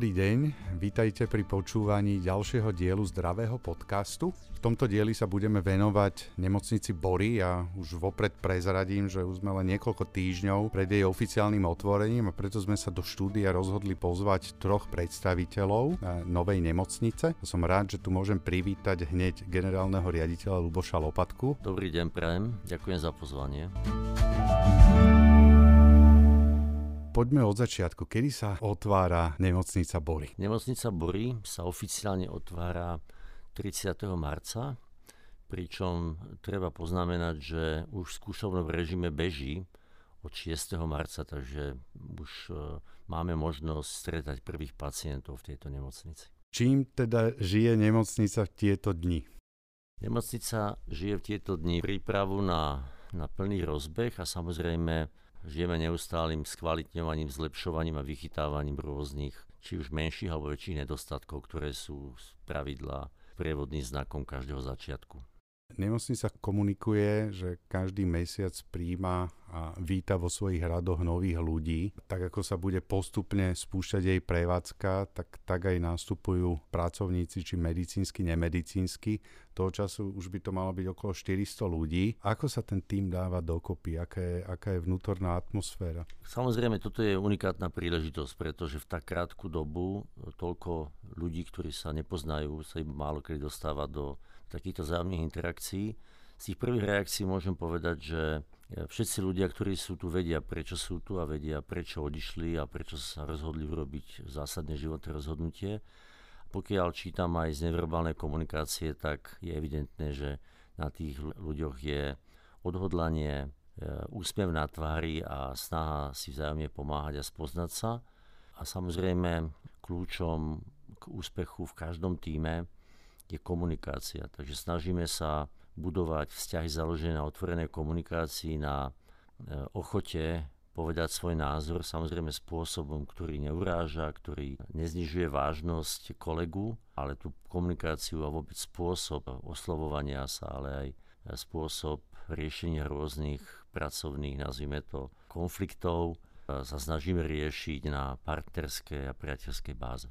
Dobrý deň, vítajte pri počúvaní ďalšieho dielu zdravého podcastu. V tomto dieli sa budeme venovať nemocnici Bory a už vopred prezradím, že už sme len niekoľko týždňov pred jej oficiálnym otvorením a preto sme sa do štúdia rozhodli pozvať troch predstaviteľov novej nemocnice. Som rád, že tu môžem privítať hneď generálneho riaditeľa Luboša Lopatku. Dobrý deň, prajem, ďakujem za pozvanie. Poďme od začiatku. Kedy sa otvára nemocnica Bory? Nemocnica Bory sa oficiálne otvára 30. marca, pričom treba poznamenať, že už v skúšovnom režime beží od 6. marca, takže už e, máme možnosť stretať prvých pacientov v tejto nemocnici. Čím teda žije nemocnica v tieto dni? Nemocnica žije v tieto dni prípravu na, na plný rozbeh a samozrejme Žijeme neustálým skvalitňovaním, zlepšovaním a vychytávaním rôznych, či už menších alebo väčších nedostatkov, ktoré sú z pravidla prievodným znakom každého začiatku. Nemocnica komunikuje, že každý mesiac príjma a víta vo svojich radoch nových ľudí. Tak ako sa bude postupne spúšťať jej prevádzka, tak, tak aj nastupujú pracovníci, či medicínsky, nemedicínsky. Toho času už by to malo byť okolo 400 ľudí. Ako sa ten tým dáva dokopy? Aká je, aká je vnútorná atmosféra? Samozrejme, toto je unikátna príležitosť, pretože v tak krátku dobu toľko ľudí, ktorí sa nepoznajú, sa im málo kedy dostáva do takýchto zájomných interakcií. Z tých prvých reakcií môžem povedať, že e, všetci ľudia, ktorí sú tu, vedia, prečo sú tu a vedia, prečo odišli a prečo sa rozhodli urobiť zásadné životné rozhodnutie. Pokiaľ čítam aj z neverbálnej komunikácie, tak je evidentné, že na tých ľuďoch je odhodlanie, e, úsmev na tvári a snaha si vzájomne pomáhať a spoznať sa. A samozrejme kľúčom k úspechu v každom týme je komunikácia. Takže snažíme sa budovať vzťahy založené na otvorenej komunikácii, na e, ochote povedať svoj názor, samozrejme spôsobom, ktorý neuráža, ktorý neznižuje vážnosť kolegu, ale tú komunikáciu a vôbec spôsob oslovovania sa, ale aj spôsob riešenia rôznych pracovných, nazvime to, konfliktov e, sa snažíme riešiť na partnerskej a priateľskej báze.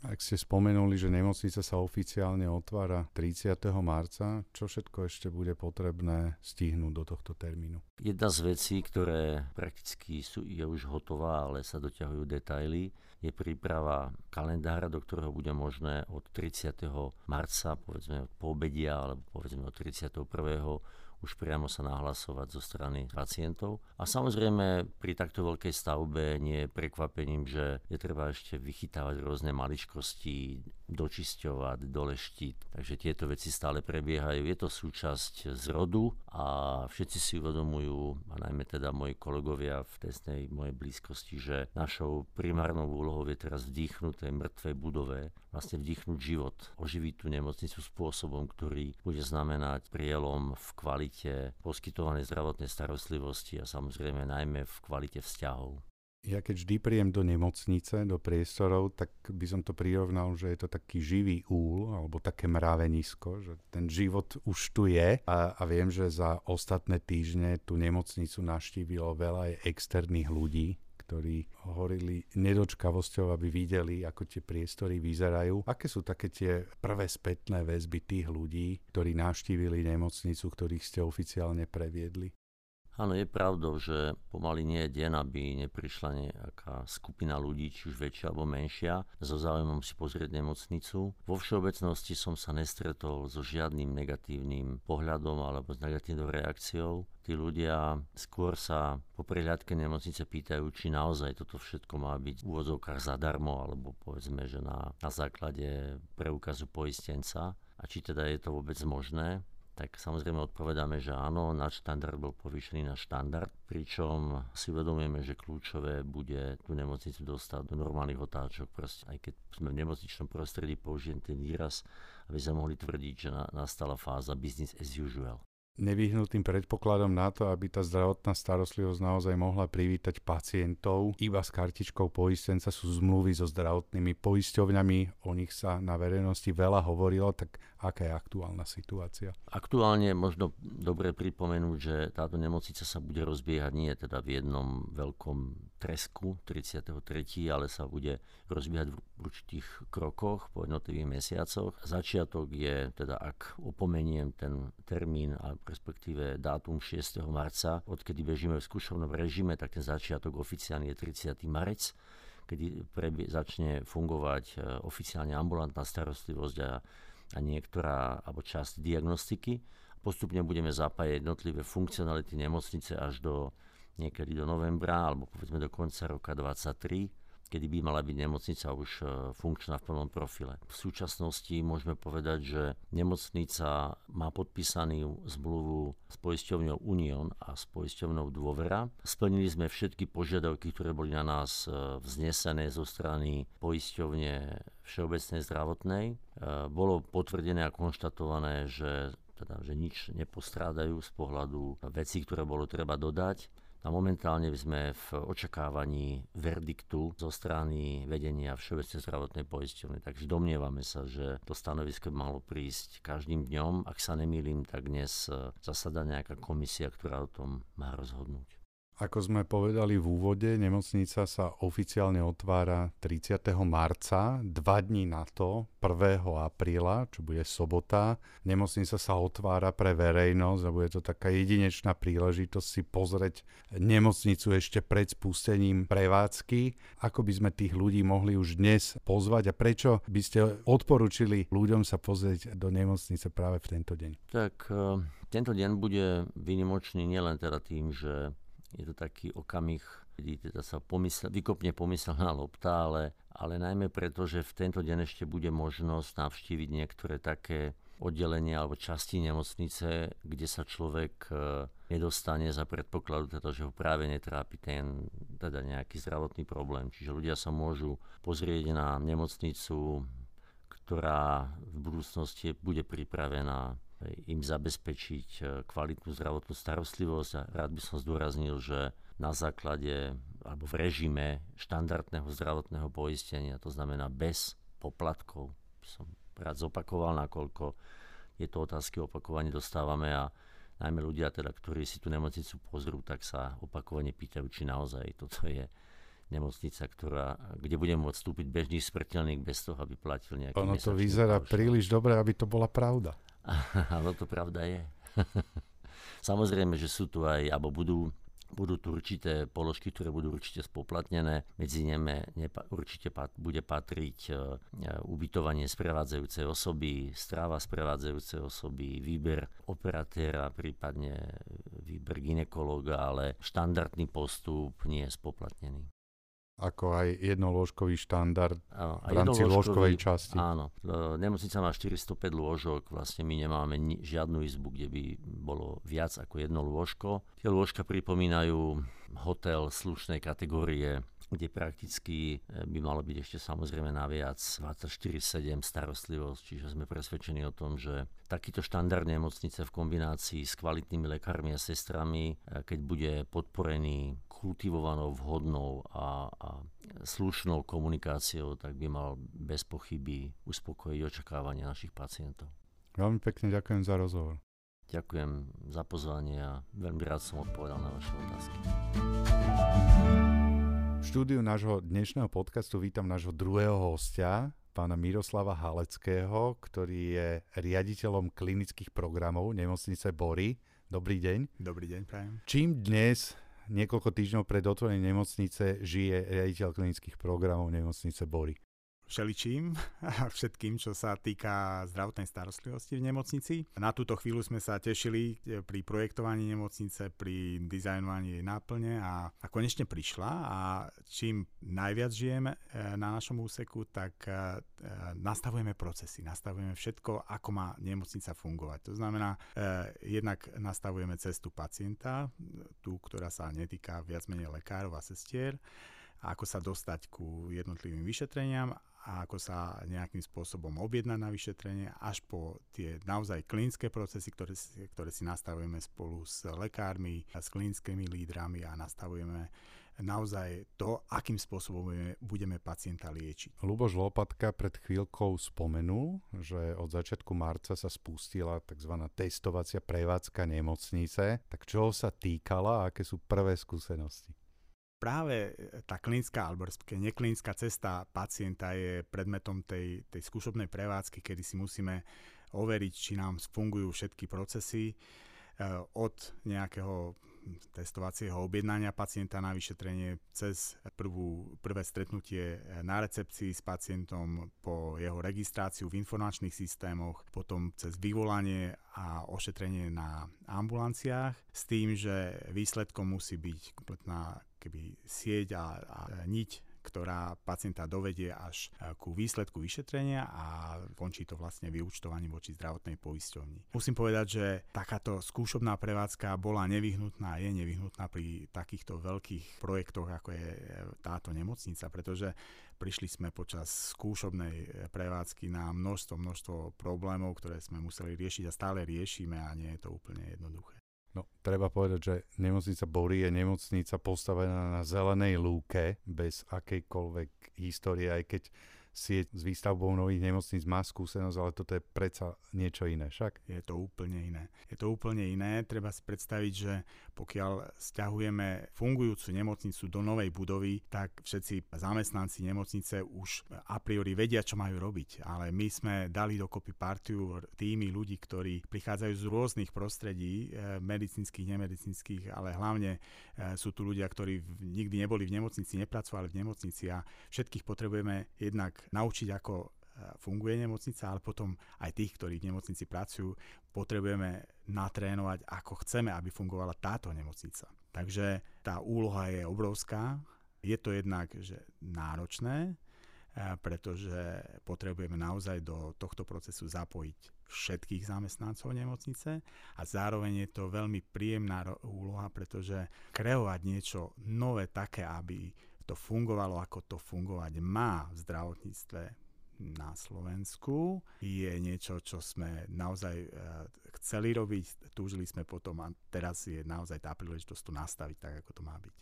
Ak ste spomenuli, že nemocnica sa oficiálne otvára 30. marca, čo všetko ešte bude potrebné stihnúť do tohto termínu? Jedna z vecí, ktoré prakticky sú, je už hotová, ale sa doťahujú detaily, je príprava kalendára, do ktorého bude možné od 30. marca, povedzme od poobedia, alebo povedzme od 31 už priamo sa nahlasovať zo strany pacientov. A samozrejme pri takto veľkej stavbe nie je prekvapením, že je treba ešte vychytávať rôzne maličkosti, dočisťovať, doleštiť. Takže tieto veci stále prebiehajú. Je to súčasť zrodu a všetci si uvedomujú, a najmä teda moji kolegovia v tesnej mojej blízkosti, že našou primárnou úlohou je teraz vdýchnuť tej mŕtvej budove, vlastne vdýchnuť život, oživiť tú nemocnicu spôsobom, ktorý bude znamenať prielom v kvalite kvalite poskytovanej zdravotnej starostlivosti a samozrejme najmä v kvalite vzťahov. Ja keď vždy príjem do nemocnice, do priestorov, tak by som to prirovnal, že je to taký živý úl alebo také mravenisko, že ten život už tu je a, a viem, že za ostatné týždne tú nemocnicu naštívilo veľa aj externých ľudí, ktorí horili nedočkavosťou, aby videli, ako tie priestory vyzerajú. Aké sú také tie prvé spätné väzby tých ľudí, ktorí navštívili nemocnicu, ktorých ste oficiálne previedli? Áno, je pravdou, že pomaly nie je deň, aby neprišla nejaká skupina ľudí, či už väčšia alebo menšia, so záujmom si pozrieť nemocnicu. Vo všeobecnosti som sa nestretol so žiadnym negatívnym pohľadom alebo s negatívnou reakciou. Tí ľudia skôr sa po prehľadke nemocnice pýtajú, či naozaj toto všetko má byť v úvodzovkách zadarmo, alebo povedzme, že na, na základe preukazu poistenca a či teda je to vôbec možné tak samozrejme odpovedáme, že áno, štandard bol povýšený na štandard, pričom si uvedomujeme, že kľúčové bude tú nemocnicu dostať do normálnych otáčok. Proste, aj keď sme v nemocničnom prostredí, použijem ten výraz, aby sme mohli tvrdiť, že na, nastala fáza business as usual nevyhnutým predpokladom na to, aby tá zdravotná starostlivosť naozaj mohla privítať pacientov. Iba s kartičkou poistenca sú zmluvy so zdravotnými poisťovňami, o nich sa na verejnosti veľa hovorilo, tak aká je aktuálna situácia? Aktuálne možno dobre pripomenúť, že táto nemocnica sa bude rozbiehať nie teda v jednom veľkom tresku 33., ale sa bude rozbiehať v určitých krokoch po jednotlivých mesiacoch. Začiatok je teda, ak opomeniem ten termín, a respektíve dátum 6. marca, odkedy bežíme v skúšovnom režime, tak ten začiatok oficiálny je 30. marec kedy prebie, začne fungovať e, oficiálne ambulantná starostlivosť a, a niektorá alebo časť diagnostiky. Postupne budeme zapájať jednotlivé funkcionality nemocnice až do niekedy do novembra alebo povedzme do konca roka 2023 kedy by mala byť nemocnica už e, funkčná v plnom profile. V súčasnosti môžeme povedať, že nemocnica má podpísanú zmluvu s poisťovňou Unión a s poisťovňou Dôvera. Splnili sme všetky požiadavky, ktoré boli na nás e, vznesené zo strany poisťovne Všeobecnej zdravotnej. E, bolo potvrdené a konštatované, že teda, že nič nepostrádajú z pohľadu vecí, ktoré bolo treba dodať. A momentálne sme v očakávaní verdiktu zo strany vedenia Všeobecnej zdravotnej poisťovne. Takže domnievame sa, že to stanovisko by malo prísť každým dňom. Ak sa nemýlim, tak dnes zasada nejaká komisia, ktorá o tom má rozhodnúť. Ako sme povedali v úvode, nemocnica sa oficiálne otvára 30. marca, dva dní na to, 1. apríla, čo bude sobota. Nemocnica sa otvára pre verejnosť a bude to taká jedinečná príležitosť si pozrieť nemocnicu ešte pred spustením prevádzky. Ako by sme tých ľudí mohli už dnes pozvať a prečo by ste odporúčili ľuďom sa pozrieť do nemocnice práve v tento deň? Tak uh, tento deň bude vynimočný nielen teda tým, že je to taký okamih, kedy teda sa pomysl, vykopne pomyselná lopta, ale, ale najmä preto, že v tento deň ešte bude možnosť navštíviť niektoré také oddelenia alebo časti nemocnice, kde sa človek e, nedostane za predpokladu, teda, že ho práve netrápi ten teda nejaký zdravotný problém. Čiže ľudia sa môžu pozrieť na nemocnicu, ktorá v budúcnosti bude pripravená im zabezpečiť e, kvalitnú zdravotnú starostlivosť a rád by som zdôraznil, že na základe alebo v režime štandardného zdravotného poistenia, to znamená bez poplatkov, by som rád zopakoval, nakoľko je to otázky opakovane dostávame a najmä ľudia, teda, ktorí si tú nemocnicu pozrú, tak sa opakovane pýtajú, či naozaj toto je nemocnica, ktorá, kde bude môcť vstúpiť bežný smrteľník bez toho, aby platil nejaký Ono to vyzerá príliš dobre, aby to bola pravda. Áno, to pravda je. Samozrejme, že sú tu aj, alebo budú budú tu určité položky, ktoré budú určite spoplatnené. Medzi nimi nepa- určite pat- bude patriť e, ubytovanie sprevádzajúcej osoby, stráva sprevádzajúcej osoby, výber operatéra, prípadne výber ginekologa, ale štandardný postup nie je spoplatnený ako aj jednolôžkový štandard áno, v rámci lôžkovej časti. Áno, e, nemocnica má 405 lôžok, vlastne my nemáme ni- žiadnu izbu, kde by bolo viac ako jedno lôžko. Tie lôžka pripomínajú hotel slušnej kategórie, kde prakticky e, by malo byť ešte samozrejme naviac 24-7 starostlivosť, čiže sme presvedčení o tom, že takýto štandard nemocnice v kombinácii s kvalitnými lekármi a sestrami, e, keď bude podporený kultivovanou, vhodnou a, a slušnou komunikáciou, tak by mal bez pochyby uspokojiť očakávania našich pacientov. Veľmi pekne ďakujem za rozhovor. Ďakujem za pozvanie a veľmi rád som odpovedal na vaše otázky. V štúdiu nášho dnešného podcastu vítam nášho druhého hostia, pána Miroslava Haleckého, ktorý je riaditeľom klinických programov nemocnice Bory. Dobrý deň. Dobrý deň, prajem. Čím dnes niekoľko týždňov pred otvorením nemocnice žije riaditeľ klinických programov nemocnice Bory všeličím a všetkým, čo sa týka zdravotnej starostlivosti v nemocnici. Na túto chvíľu sme sa tešili e, pri projektovaní nemocnice, pri dizajnovaní jej náplne a, a konečne prišla a čím najviac žijeme e, na našom úseku, tak e, nastavujeme procesy, nastavujeme všetko, ako má nemocnica fungovať. To znamená, jednak nastavujeme cestu pacienta, tú, ktorá sa netýka viac menej lekárov a sestier, ako sa dostať ku jednotlivým vyšetreniam a ako sa nejakým spôsobom objednať na vyšetrenie až po tie naozaj klinické procesy, ktoré, ktoré si nastavujeme spolu s lekármi, s klinickými lídrami a nastavujeme naozaj to, akým spôsobom budeme pacienta liečiť. Luboš Lopatka pred chvíľkou spomenul, že od začiatku marca sa spustila tzv. testovacia prevádzka nemocnice. Tak čoho sa týkala a aké sú prvé skúsenosti? Práve tá klinická alebo neklinická cesta pacienta je predmetom tej, tej skúšobnej prevádzky, kedy si musíme overiť, či nám fungujú všetky procesy od nejakého testovacieho objednania pacienta na vyšetrenie cez prvú, prvé stretnutie na recepcii s pacientom po jeho registráciu v informačných systémoch, potom cez vyvolanie a ošetrenie na ambulanciách s tým, že výsledkom musí byť kompletná keby sieť a, a niť ktorá pacienta dovedie až e, ku výsledku vyšetrenia a končí to vlastne vyúčtovaním voči zdravotnej poisťovni. Musím povedať, že takáto skúšobná prevádzka bola nevyhnutná, je nevyhnutná pri takýchto veľkých projektoch, ako je e, táto nemocnica, pretože prišli sme počas skúšobnej e, prevádzky na množstvo, množstvo problémov, ktoré sme museli riešiť a stále riešime a nie je to úplne jednoduché. No, treba povedať, že nemocnica Bory je nemocnica postavená na zelenej lúke, bez akejkoľvek histórie, aj keď sieť s výstavbou nových nemocníc má skúsenosť, ale toto je predsa niečo iné však? Je to úplne iné. Je to úplne iné. Treba si predstaviť, že pokiaľ stiahujeme fungujúcu nemocnicu do novej budovy, tak všetci zamestnanci nemocnice už a priori vedia, čo majú robiť. Ale my sme dali dokopy partiu týmy ľudí, ktorí prichádzajú z rôznych prostredí, eh, medicínskych, nemedicínskych, ale hlavne eh, sú tu ľudia, ktorí nikdy neboli v nemocnici, nepracovali v nemocnici a všetkých potrebujeme jednak naučiť, ako e, funguje nemocnica, ale potom aj tých, ktorí v nemocnici pracujú, potrebujeme natrénovať, ako chceme, aby fungovala táto nemocnica. Takže tá úloha je obrovská. Je to jednak že náročné, e, pretože potrebujeme naozaj do tohto procesu zapojiť všetkých zamestnancov nemocnice a zároveň je to veľmi príjemná úloha, pretože kreovať niečo nové také, aby to fungovalo, ako to fungovať má v zdravotníctve na Slovensku, je niečo, čo sme naozaj e, chceli robiť, túžili sme potom a teraz je naozaj tá príležitosť to nastaviť tak, ako to má byť.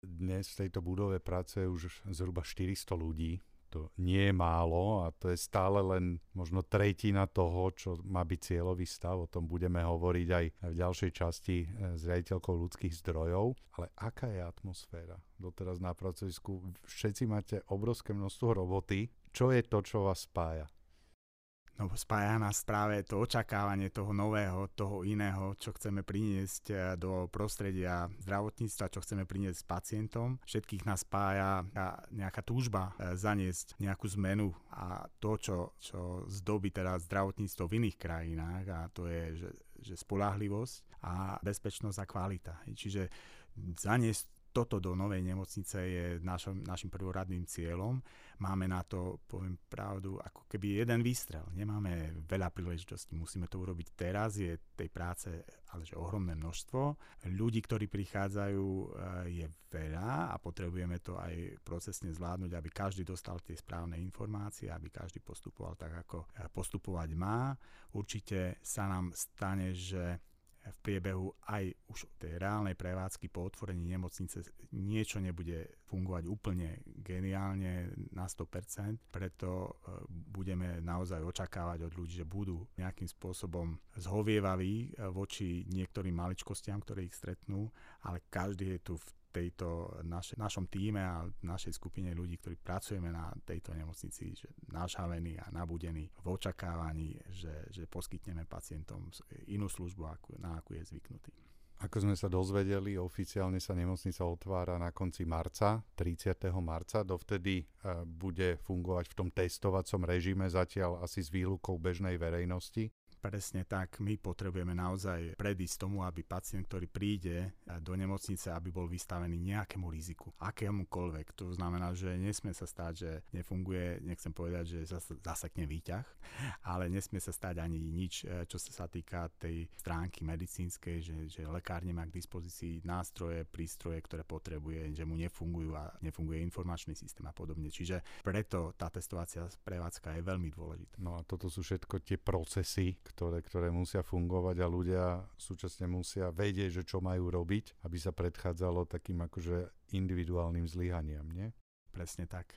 Dnes v tejto budove pracuje už zhruba 400 ľudí to nie je málo a to je stále len možno tretina toho, čo má byť cieľový stav. O tom budeme hovoriť aj v ďalšej časti e, s riaditeľkou ľudských zdrojov. Ale aká je atmosféra doteraz na pracovisku? Všetci máte obrovské množstvo roboty. Čo je to, čo vás spája? No, spája nás práve to očakávanie toho nového, toho iného, čo chceme priniesť eh, do prostredia zdravotníctva, čo chceme priniesť pacientom. Všetkých nás spája nejaká túžba eh, zaniesť nejakú zmenu a to, čo, čo zdobí teda zdravotníctvo v iných krajinách a to je, že, že spolahlivosť a bezpečnosť a kvalita. Čiže zaniesť toto do novej nemocnice je našom, našim prvoradným cieľom. Máme na to, poviem pravdu, ako keby jeden výstrel. Nemáme veľa príležitostí, musíme to urobiť teraz, je tej práce ale že ohromné množstvo. Ľudí, ktorí prichádzajú, eh, je veľa a potrebujeme to aj procesne zvládnuť, aby každý dostal tie správne informácie, aby každý postupoval tak, ako eh, postupovať má. Určite sa nám stane, že v priebehu aj už tej reálnej prevádzky po otvorení nemocnice niečo nebude fungovať úplne geniálne na 100%, preto e, budeme naozaj očakávať od ľudí, že budú nejakým spôsobom zhovievaví e, voči niektorým maličkostiam, ktoré ich stretnú, ale každý je tu v tejto naše, našom týme a našej skupine ľudí, ktorí pracujeme na tejto nemocnici, že nášhavení a nabudení v očakávaní, že, že poskytneme pacientom inú službu, na akú je zvyknutý. Ako sme sa dozvedeli, oficiálne sa nemocnica otvára na konci marca, 30. marca. Dovtedy e, bude fungovať v tom testovacom režime zatiaľ asi s výlukou bežnej verejnosti. Presne tak, my potrebujeme naozaj predísť tomu, aby pacient, ktorý príde do nemocnice, aby bol vystavený nejakému riziku, akémukoľvek. To znamená, že nesmie sa stať, že nefunguje, nechcem povedať, že zasekne výťah, ale nesmie sa stať ani nič, e, čo sa týka tej stránky medicínskej, že, že lekár nemá k dispozícii nástroje, prístroje, ktoré potrebuje, že mu nefungujú a nefunguje informačný systém a podobne. Čiže preto tá testovacia prevádzka je veľmi dôležitá. No a toto sú všetko tie procesy, ktoré, ktoré musia fungovať a ľudia súčasne musia vedieť, že čo majú robiť, aby sa predchádzalo takým akože individuálnym zlyhaniam, nie? Presne tak.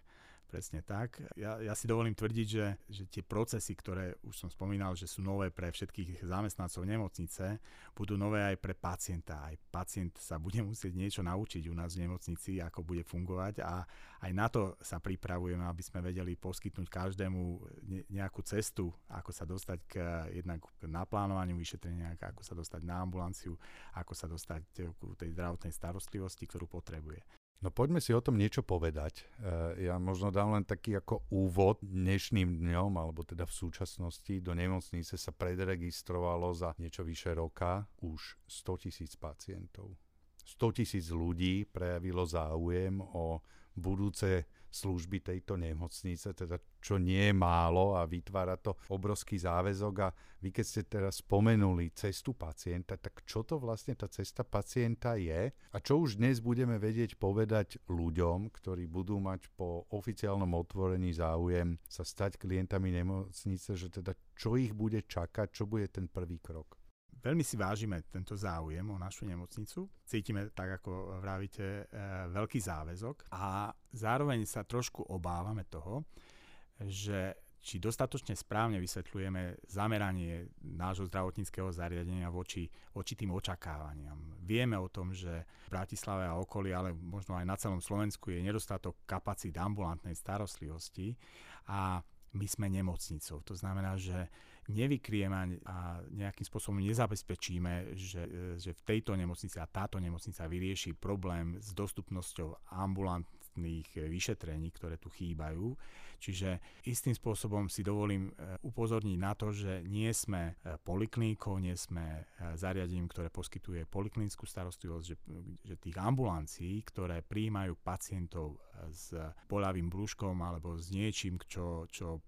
Presne tak. Ja, ja si dovolím tvrdiť, že, že tie procesy, ktoré už som spomínal, že sú nové pre všetkých zamestnancov nemocnice, budú nové aj pre pacienta. Aj pacient sa bude musieť niečo naučiť u nás v nemocnici, ako bude fungovať a aj na to sa pripravujeme, aby sme vedeli poskytnúť každému nejakú cestu, ako sa dostať k, jednak k naplánovaniu vyšetrenia, ako sa dostať na ambulanciu, ako sa dostať k tej zdravotnej starostlivosti, ktorú potrebuje. No poďme si o tom niečo povedať. E, ja možno dám len taký ako úvod dnešným dňom, alebo teda v súčasnosti do nemocnice sa predregistrovalo za niečo vyše roka už 100 tisíc pacientov. 100 tisíc ľudí prejavilo záujem o budúce služby tejto nemocnice, teda čo nie je málo a vytvára to obrovský záväzok a vy keď ste teraz spomenuli cestu pacienta, tak čo to vlastne tá cesta pacienta je a čo už dnes budeme vedieť povedať ľuďom, ktorí budú mať po oficiálnom otvorení záujem sa stať klientami nemocnice, že teda čo ich bude čakať, čo bude ten prvý krok? Veľmi si vážime tento záujem o našu nemocnicu. Cítime, tak ako vravíte, e, veľký záväzok a zároveň sa trošku obávame toho, že či dostatočne správne vysvetľujeme zameranie nášho zdravotníckého zariadenia voči, voči tým očakávaniam. Vieme o tom, že v Bratislave a okolí, ale možno aj na celom Slovensku je nedostatok kapacít ambulantnej starostlivosti a my sme nemocnicou. To znamená, že nevykrieme a nejakým spôsobom nezabezpečíme, že, že v tejto nemocnici a táto nemocnica vyrieši problém s dostupnosťou ambulantných vyšetrení, ktoré tu chýbajú. Čiže istým spôsobom si dovolím e, upozorniť na to, že nie sme e, poliklinikou, nie sme e, zariadením, ktoré poskytuje poliklinickú starostlivosť, že, že tých ambulancií, ktoré prijímajú pacientov s bolavým brúškom alebo s niečím, čo, čo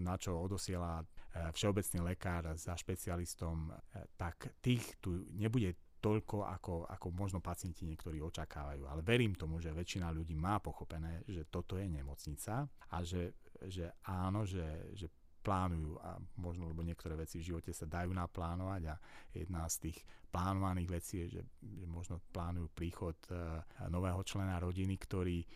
na čo odosiela všeobecný lekár za špecialistom, tak tých tu nebude toľko, ako, ako možno pacienti niektorí očakávajú. Ale verím tomu, že väčšina ľudí má pochopené, že toto je nemocnica a že, že áno, že, že plánujú a možno, lebo niektoré veci v živote sa dajú naplánovať a jedna z tých plánovaných vecí je, že, že možno plánujú príchod uh, nového člena rodiny, ktorý,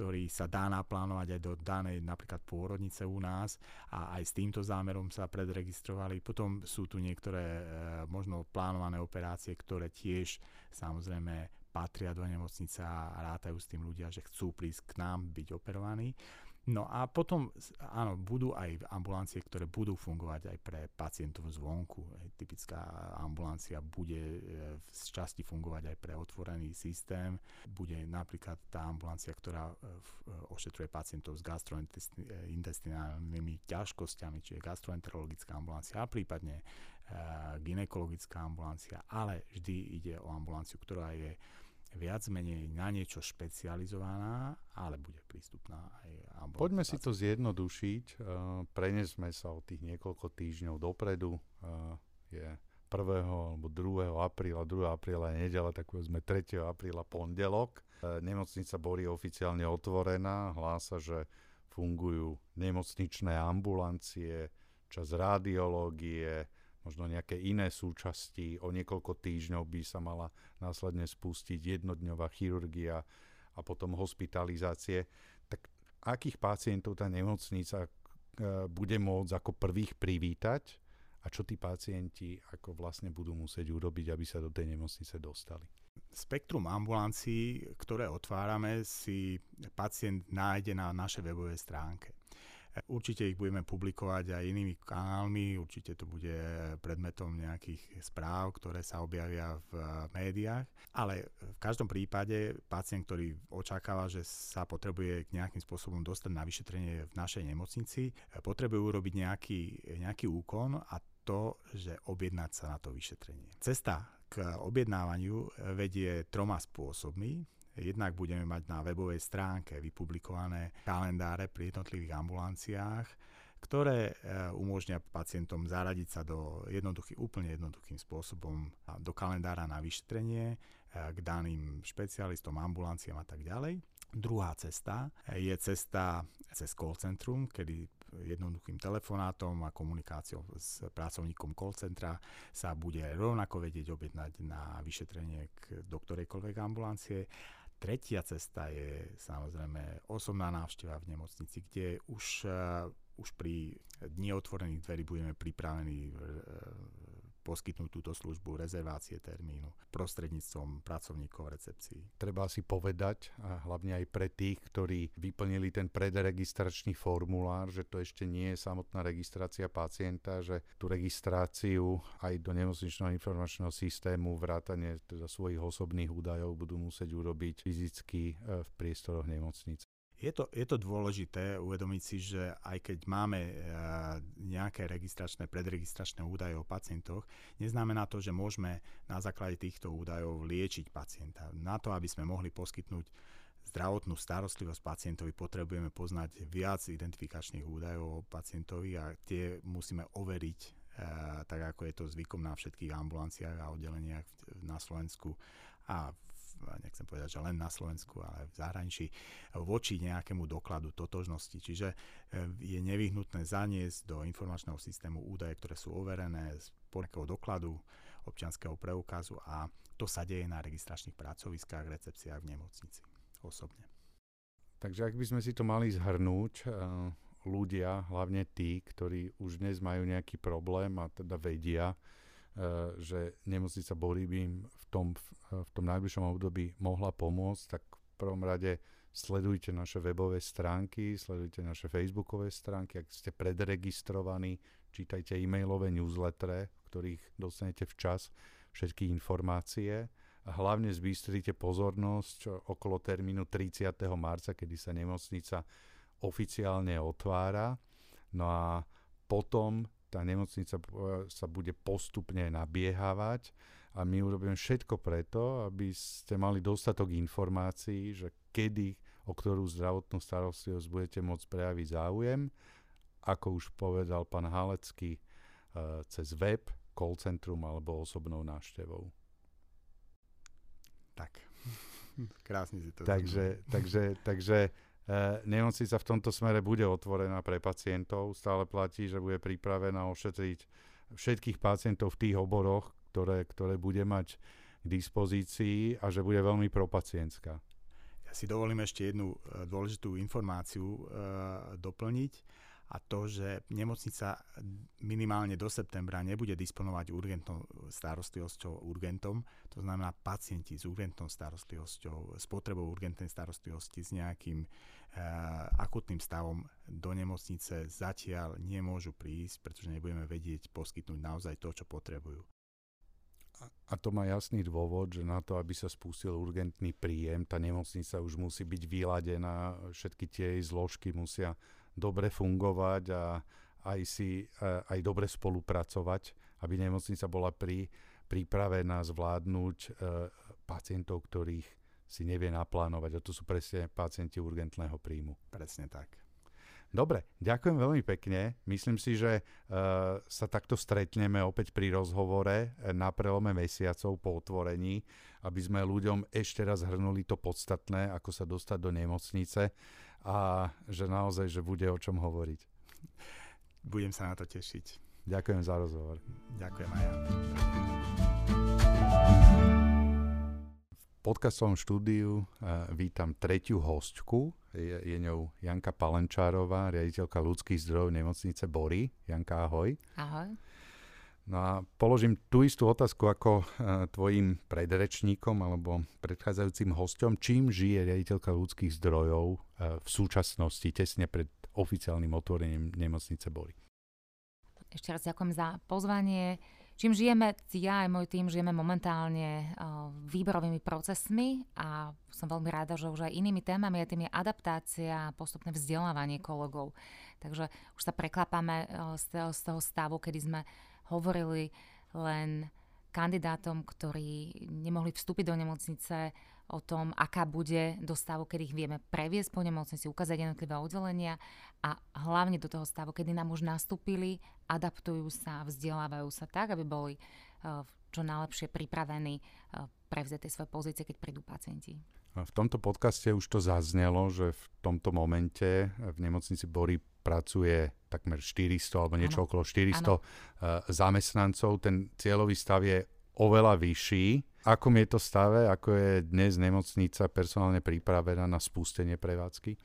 ktorý sa dá naplánovať aj do danej napríklad pôrodnice u nás a aj s týmto zámerom sa predregistrovali. Potom sú tu niektoré uh, možno plánované operácie, ktoré tiež samozrejme patria do nemocnice a rátajú s tým ľudia, že chcú prísť k nám byť operovaní. No a potom, áno, budú aj ambulancie, ktoré budú fungovať aj pre pacientov zvonku. Typická ambulancia bude e, z časti fungovať aj pre otvorený systém. Bude napríklad tá ambulancia, ktorá e, e, ošetruje pacientov s gastrointestinálnymi ťažkosťami, čiže gastroenterologická ambulancia a prípadne ginekologická ambulancia, ale vždy ide o ambulanciu, ktorá je viac menej na niečo špecializovaná, ale bude prístupná aj Poďme si to zjednodušiť. Uh, prenesme sa od tých niekoľko týždňov dopredu. Uh, je 1. alebo 2. apríla, 2. apríla je nedela, tak sme 3. apríla pondelok. Uh, nemocnica Bory je oficiálne otvorená, hlása, že fungujú nemocničné ambulancie, čas radiológie, možno nejaké iné súčasti. O niekoľko týždňov by sa mala následne spustiť jednodňová chirurgia a potom hospitalizácie. Tak akých pacientov tá nemocnica e, bude môcť ako prvých privítať a čo tí pacienti ako vlastne budú musieť urobiť, aby sa do tej nemocnice dostali? Spektrum ambulancií, ktoré otvárame, si pacient nájde na našej webovej stránke. Určite ich budeme publikovať aj inými kanálmi, určite to bude predmetom nejakých správ, ktoré sa objavia v médiách, ale v každom prípade pacient, ktorý očakáva, že sa potrebuje nejakým spôsobom dostať na vyšetrenie v našej nemocnici, potrebuje urobiť nejaký, nejaký úkon a to, že objednať sa na to vyšetrenie. Cesta k objednávaniu vedie troma spôsobmi. Jednak budeme mať na webovej stránke vypublikované kalendáre pri jednotlivých ambulanciách, ktoré e, umožňa pacientom zaradiť sa do jednoduchý, úplne jednoduchým spôsobom do kalendára na vyšetrenie e, k daným špecialistom, ambulanciám a tak ďalej. Druhá cesta je cesta cez call centrum, kedy jednoduchým telefonátom a komunikáciou s pracovníkom call centra sa bude rovnako vedieť objednať na vyšetrenie k doktorejkoľvek ambulancie. Tretia cesta je samozrejme osobná návšteva v nemocnici, kde už, uh, už pri dni otvorených dverí budeme pripravení uh, poskytnúť túto službu rezervácie termínu prostredníctvom pracovníkov recepcií. Treba si povedať, a hlavne aj pre tých, ktorí vyplnili ten predregistračný formulár, že to ešte nie je samotná registrácia pacienta, že tú registráciu aj do nemocničného informačného systému, vrátane teda svojich osobných údajov budú musieť urobiť fyzicky e, v priestoroch nemocnice. Je to, je to dôležité uvedomiť si, že aj keď máme e, nejaké registračné, predregistračné údaje o pacientoch, neznamená to, že môžeme na základe týchto údajov liečiť pacienta. Na to, aby sme mohli poskytnúť zdravotnú starostlivosť pacientovi, potrebujeme poznať viac identifikačných údajov o pacientovi a tie musíme overiť e, tak ako je to zvykom na všetkých ambulanciách a oddeleniach na Slovensku a nechcem povedať, že len na Slovensku, ale v zahraničí, voči nejakému dokladu totožnosti. Čiže e, je nevyhnutné zaniesť do informačného systému údaje, ktoré sú overené z nejakého dokladu občianského preukazu a to sa deje na registračných pracoviskách, recepciách v nemocnici osobne. Takže ak by sme si to mali zhrnúť, e, ľudia, hlavne tí, ktorí už dnes majú nejaký problém a teda vedia, že nemocnica Bory by im v tom, v tom najbližšom období mohla pomôcť, tak v prvom rade sledujte naše webové stránky, sledujte naše facebookové stránky, ak ste predregistrovaní, čítajte e-mailové newslettere, v ktorých dostanete včas všetky informácie a hlavne zbystrite pozornosť okolo termínu 30. marca, kedy sa nemocnica oficiálne otvára. No a potom tá nemocnica sa bude postupne nabiehávať a my urobíme všetko preto, aby ste mali dostatok informácií, že kedy, o ktorú zdravotnú starostlivosť budete môcť prejaviť záujem, ako už povedal pán Halecký, e, cez web, call centrum alebo osobnou návštevou. Tak, krásne si to takže, takže, takže nemocnica v tomto smere bude otvorená pre pacientov. Stále platí, že bude pripravená ošetriť všetkých pacientov v tých oboroch, ktoré, ktoré bude mať k dispozícii a že bude veľmi propacientská. Ja si dovolím ešte jednu e, dôležitú informáciu e, doplniť a to, že nemocnica minimálne do septembra nebude disponovať urgentnou starostlivosťou urgentom, to znamená pacienti s urgentnou starostlivosťou, s potrebou urgentnej starostlivosti s nejakým akutným stavom do nemocnice zatiaľ nemôžu prísť, pretože nebudeme vedieť poskytnúť naozaj to, čo potrebujú. A to má jasný dôvod, že na to, aby sa spustil urgentný príjem, tá nemocnica už musí byť vyladená, všetky tie jej zložky musia dobre fungovať a aj, si, eh, aj dobre spolupracovať, aby nemocnica bola pri, pripravená zvládnuť e, pacientov, ktorých si nevie naplánovať a to sú presne pacienti urgentného príjmu. Presne tak. Dobre, ďakujem veľmi pekne. Myslím si, že uh, sa takto stretneme opäť pri rozhovore na prelome mesiacov po otvorení, aby sme ľuďom ešte raz hrnuli to podstatné, ako sa dostať do nemocnice a že naozaj, že bude o čom hovoriť. Budem sa na to tešiť. Ďakujem za rozhovor. Ďakujem aj ja podcastovom štúdiu vítam tretiu hostku. Je, je ňou Janka Palenčárová, riaditeľka ľudských zdrojov nemocnice Bory. Janka, ahoj. Ahoj. No a položím tú istú otázku ako uh, tvojim predrečníkom alebo predchádzajúcim hostom. Čím žije riaditeľka ľudských zdrojov uh, v súčasnosti, tesne pred oficiálnym otvorením nemocnice Bory? Ešte raz ďakujem za pozvanie. Čím žijeme, ja aj môj tým žijeme momentálne uh, výberovými procesmi a som veľmi rada, že už aj inými témami, aj tým je adaptácia a postupné vzdelávanie kolegov. Takže už sa preklápame uh, z, toho, z toho stavu, kedy sme hovorili len kandidátom, ktorí nemohli vstúpiť do nemocnice, o tom, aká bude do stavu, kedy ich vieme previesť po nemocnici, ukázať jednotlivé oddelenia a hlavne do toho stavu, kedy nám už nastúpili, adaptujú sa, vzdelávajú sa tak, aby boli uh, čo najlepšie pripravení uh, prevziať tie svoje pozície, keď prídu pacienti. V tomto podcaste už to zaznelo, že v tomto momente v nemocnici Bory pracuje takmer 400 alebo niečo ano. okolo 400 ano. zamestnancov. Ten cieľový stav je oveľa vyšší. Ako je to stave, ako je dnes nemocnica personálne pripravená na spustenie prevádzky?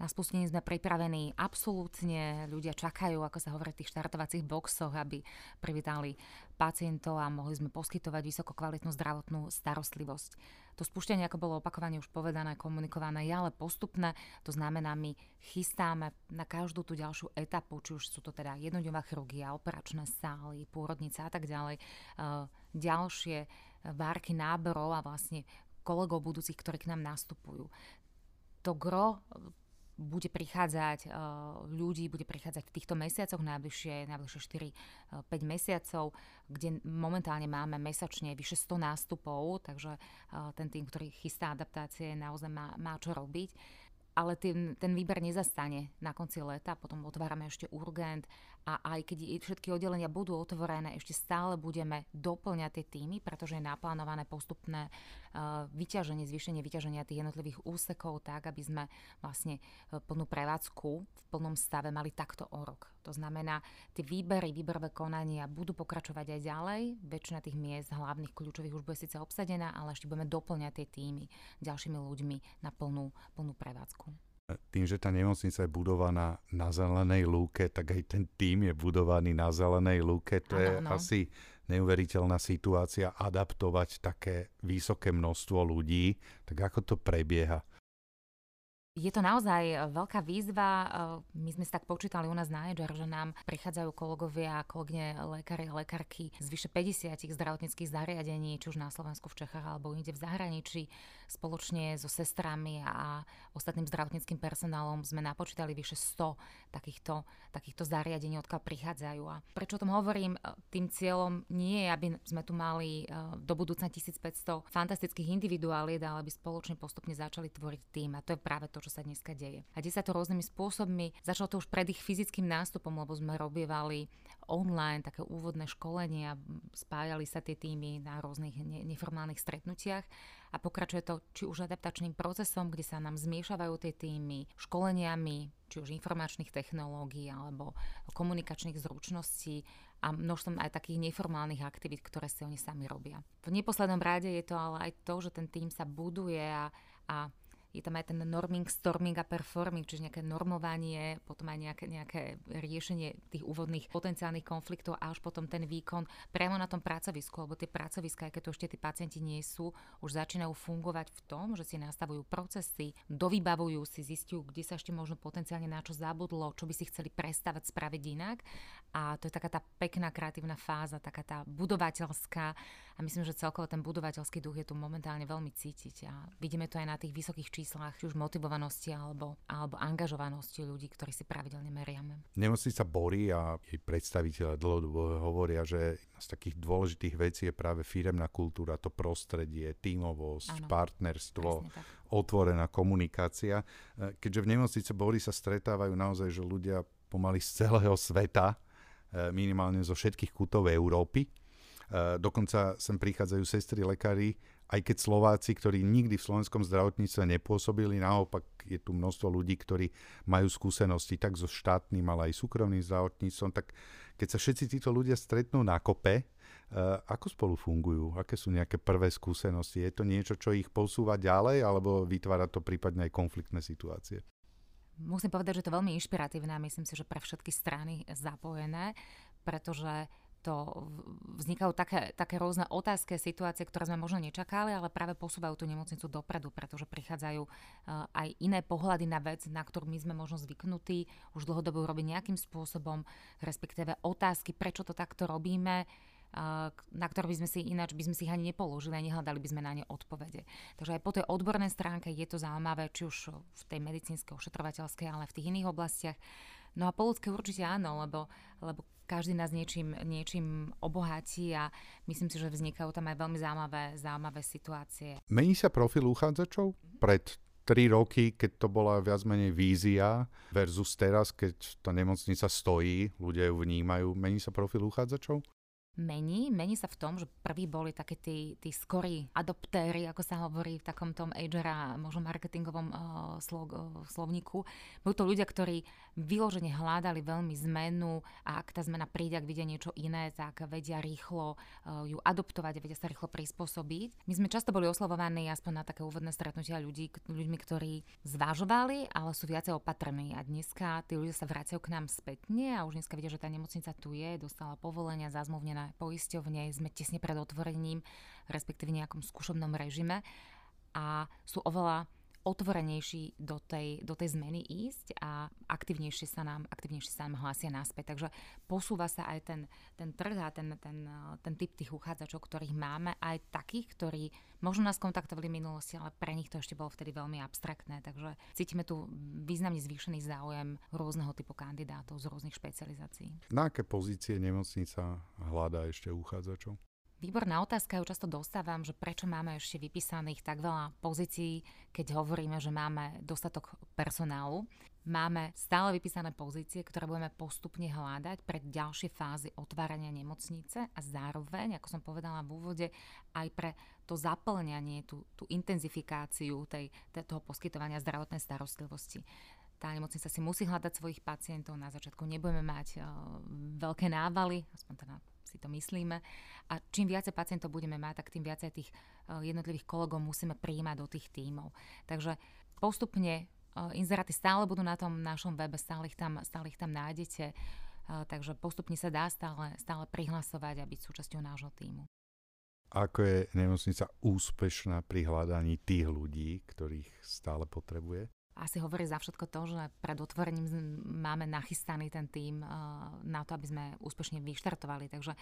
Na spustenie sme pripravení absolútne. Ľudia čakajú, ako sa hovorí v tých štartovacích boxoch, aby privítali pacientov a mohli sme poskytovať vysoko kvalitnú zdravotnú starostlivosť. To spúštenie, ako bolo opakovane už povedané, komunikované, je ale postupné. To znamená, my chystáme na každú tú ďalšiu etapu, či už sú to teda jednodňová chirurgia, operačné sály, pôrodnica a tak ďalej, e, ďalšie várky náborov a vlastne kolegov budúcich, ktorí k nám nastupujú to gro bude prichádzať uh, ľudí, bude prichádzať v týchto mesiacoch, najbližšie, najbližšie 4-5 uh, mesiacov, kde momentálne máme mesačne vyše 100 nástupov, takže uh, ten tým, ktorý chystá adaptácie, naozaj má, má čo robiť. Ale ten, ten výber nezastane na konci leta, potom otvárame ešte urgent a aj keď všetky oddelenia budú otvorené, ešte stále budeme doplňať tie týmy, pretože je naplánované postupné uh, vyťaženie, zvýšenie vyťaženia tých jednotlivých úsekov tak, aby sme vlastne uh, plnú prevádzku v plnom stave mali takto o rok. To znamená, tie výbery, výberové konania budú pokračovať aj ďalej. Väčšina tých miest hlavných kľúčových už bude síce obsadená, ale ešte budeme doplňať tie týmy ďalšími ľuďmi na plnú, plnú prevádzku tým, že tá nemocnica je budovaná na zelenej lúke, tak aj ten tým je budovaný na zelenej lúke. To ano, je ano. asi neuveriteľná situácia adaptovať také vysoké množstvo ľudí. Tak ako to prebieha? Je to naozaj e, veľká výzva. E, my sme si tak počítali u nás na Edger, že nám prichádzajú kolegovia a kolegyne lekári a lekárky z vyše 50 zdravotníckých zariadení, či už na Slovensku, v Čechách alebo inde v zahraničí. Spoločne so sestrami a ostatným zdravotníckým personálom sme napočítali vyše 100 takýchto, takýchto zariadení, odkiaľ prichádzajú. A prečo o tom hovorím? E, tým cieľom nie je, aby sme tu mali do budúcna 1500 fantastických individuálien, ale aby spoločne postupne začali tvoriť tým. A to je práve to, čo sa dneska deje. A deje sa to rôznymi spôsobmi. Začalo to už pred ich fyzickým nástupom, lebo sme robievali online také úvodné školenia, spájali sa tie týmy na rôznych ne- neformálnych stretnutiach a pokračuje to či už adaptačným procesom, kde sa nám zmiešavajú tie týmy, školeniami, či už informačných technológií alebo komunikačných zručností a množstvom aj takých neformálnych aktivít, ktoré si oni sami robia. V neposlednom rade je to ale aj to, že ten tým sa buduje a, a je tam aj ten norming, storming a performing, čiže nejaké normovanie, potom aj nejaké, nejaké riešenie tých úvodných potenciálnych konfliktov a až potom ten výkon priamo na tom pracovisku, lebo tie pracoviska, aj keď tu ešte tí pacienti nie sú, už začínajú fungovať v tom, že si nastavujú procesy, dovybavujú si, zistujú, kde sa ešte možno potenciálne na čo zabudlo, čo by si chceli prestavať, spraviť inak. A to je taká tá pekná kreatívna fáza, taká tá budovateľská a myslím, že celkovo ten budovateľský duch je tu momentálne veľmi cítiť a vidíme to aj na tých vysokých číslach, či už motivovanosti alebo, alebo angažovanosti ľudí, ktorí si pravidelne meriame. Nemocnica Bory a jej predstaviteľe dlhodobo hovoria, že z takých dôležitých vecí je práve firemná kultúra, to prostredie, tímovosť, ano, partnerstvo, otvorená komunikácia. E, keďže v nemocnice Bory sa stretávajú naozaj, že ľudia pomaly z celého sveta, e, minimálne zo všetkých kútov Európy, e, dokonca sem prichádzajú sestry, lekári aj keď Slováci, ktorí nikdy v slovenskom zdravotníctve nepôsobili, naopak je tu množstvo ľudí, ktorí majú skúsenosti tak so štátnym, ale aj súkromným zdravotníctvom, tak keď sa všetci títo ľudia stretnú na kope, Uh, ako spolu fungujú? Aké sú nejaké prvé skúsenosti? Je to niečo, čo ich posúva ďalej, alebo vytvára to prípadne aj konfliktné situácie? Musím povedať, že to je veľmi inšpiratívne a myslím si, že pre všetky strany zapojené, pretože to vznikajú také, také rôzne otázky, situácie, ktoré sme možno nečakali, ale práve posúvajú tú nemocnicu dopredu, pretože prichádzajú uh, aj iné pohľady na vec, na ktorú my sme možno zvyknutí už dlhodobo robiť nejakým spôsobom, respektíve otázky, prečo to takto robíme, uh, na ktoré by sme si ináč by sme si ich ani nepoložili a nehľadali by sme na ne odpovede. Takže aj po tej odbornej stránke je to zaujímavé, či už v tej medicínskej, ošetrovateľskej, ale v tých iných oblastiach. No a po ľudské určite áno, lebo, lebo každý nás niečím, niečím obohatí a myslím si, že vznikajú tam aj veľmi zaujímavé, zaujímavé situácie. Mení sa profil uchádzačov? Pred 3 roky, keď to bola viac menej vízia versus teraz, keď tá nemocnica stojí, ľudia ju vnímajú, mení sa profil uchádzačov? Mení. Mení sa v tom, že prví boli také tí, tí skorí adoptéry, ako sa hovorí v takom tom agera, možno marketingovom uh, slov, uh, slovníku. Boli to ľudia, ktorí vyložene hľadali veľmi zmenu a ak tá zmena príde, ak vidia niečo iné, tak vedia rýchlo uh, ju adoptovať a vedia sa rýchlo prispôsobiť. My sme často boli oslovovaní aspoň na také úvodné stretnutia ľudí, ľuďmi, ktorí zvážovali, ale sú viacej opatrní. A dneska tí ľudia sa vracajú k nám spätne a už dneska vidia, že tá nemocnica tu je, dostala povolenia, zazmluvnená poisťovne, sme tesne pred otvorením, respektíve nejakom skúšobnom režime. A sú oveľa otvorenejší do tej, do tej zmeny ísť a aktivnejšie sa nám, aktivnejšie sa nám hlásia naspäť. Takže posúva sa aj ten, ten trh a ten, ten, ten typ tých uchádzačov, ktorých máme, aj takých, ktorí možno nás kontaktovali v minulosti, ale pre nich to ešte bolo vtedy veľmi abstraktné. Takže cítime tu významne zvýšený záujem rôzneho typu kandidátov z rôznych špecializácií. Na aké pozície nemocnica hľadá ešte uchádzačov? Výborná otázka, ju často dostávam, že prečo máme ešte vypísaných tak veľa pozícií, keď hovoríme, že máme dostatok personálu. Máme stále vypísané pozície, ktoré budeme postupne hľadať pre ďalšie fázy otvárania nemocnice a zároveň, ako som povedala v úvode, aj pre to zaplňanie, tú, tú intenzifikáciu tej, toho poskytovania zdravotnej starostlivosti tá nemocnica si musí hľadať svojich pacientov. Na začiatku nebudeme mať uh, veľké návaly, aspoň teda si to myslíme. A čím viacej pacientov budeme mať, tak tým viacej tých eh, jednotlivých kolegov musíme prijímať do tých tímov. Takže postupne eh, inzeráty stále budú na tom našom webe, stále ich tam, stále ich tam nájdete. Eh, takže postupne sa dá stále, stále prihlasovať a byť súčasťou nášho týmu. Ako je nemocnica úspešná pri hľadaní tých ľudí, ktorých stále potrebuje? Asi hovorí za všetko to, že pred otvorením máme nachystaný ten tým na to, aby sme úspešne vyštartovali. Takže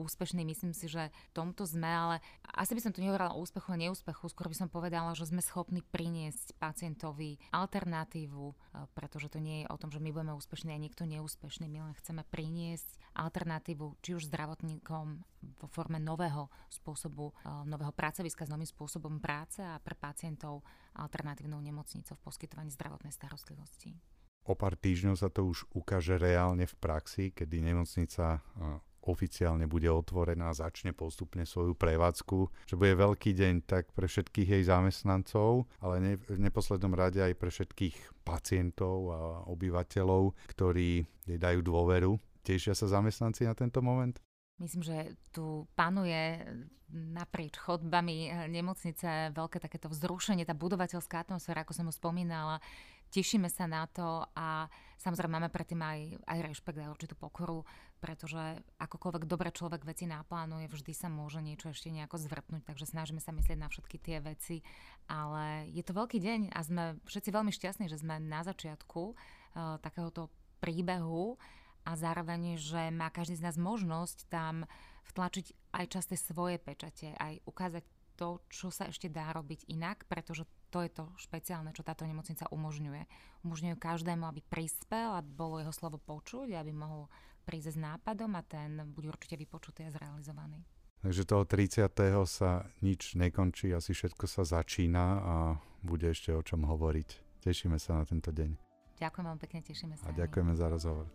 úspešný myslím si, že v tomto sme, ale asi by som tu nehovorila o úspechu a neúspechu, skôr by som povedala, že sme schopní priniesť pacientovi alternatívu, pretože to nie je o tom, že my budeme úspešní a niekto neúspešný. My len chceme priniesť alternatívu či už zdravotníkom vo forme nového spôsobu, nového pracoviska s novým spôsobom práce a pre pacientov alternatívnou nemocnicou v poskytovaní zdravotnej starostlivosti. O pár týždňov sa to už ukáže reálne v praxi, kedy nemocnica oficiálne bude otvorená a začne postupne svoju prevádzku, že bude veľký deň tak pre všetkých jej zamestnancov, ale ne, v neposlednom rade aj pre všetkých pacientov a obyvateľov, ktorí jej dajú dôveru. Tešia sa zamestnanci na tento moment? Myslím, že tu panuje naprieč chodbami nemocnice veľké takéto vzrušenie, tá budovateľská atmosféra, ako som ho spomínala. Tešíme sa na to a samozrejme máme predtým aj, aj rešpekt a určitú pokoru, pretože akokoľvek dobre človek veci naplánuje, vždy sa môže niečo ešte nejako zvrtnúť, takže snažíme sa myslieť na všetky tie veci. Ale je to veľký deň a sme všetci veľmi šťastní, že sme na začiatku uh, takéhoto príbehu a zároveň, že má každý z nás možnosť tam vtlačiť aj časté svoje pečate, aj ukázať to, čo sa ešte dá robiť inak, pretože to je to špeciálne, čo táto nemocnica umožňuje. Umožňuje každému, aby prispel, aby bolo jeho slovo počuť, aby mohol prísť s nápadom a ten bude určite vypočutý a zrealizovaný. Takže toho 30. sa nič nekončí, asi všetko sa začína a bude ešte o čom hovoriť. Tešíme sa na tento deň. Ďakujem vám pekne, tešíme sa. A ďakujeme za rozhovor.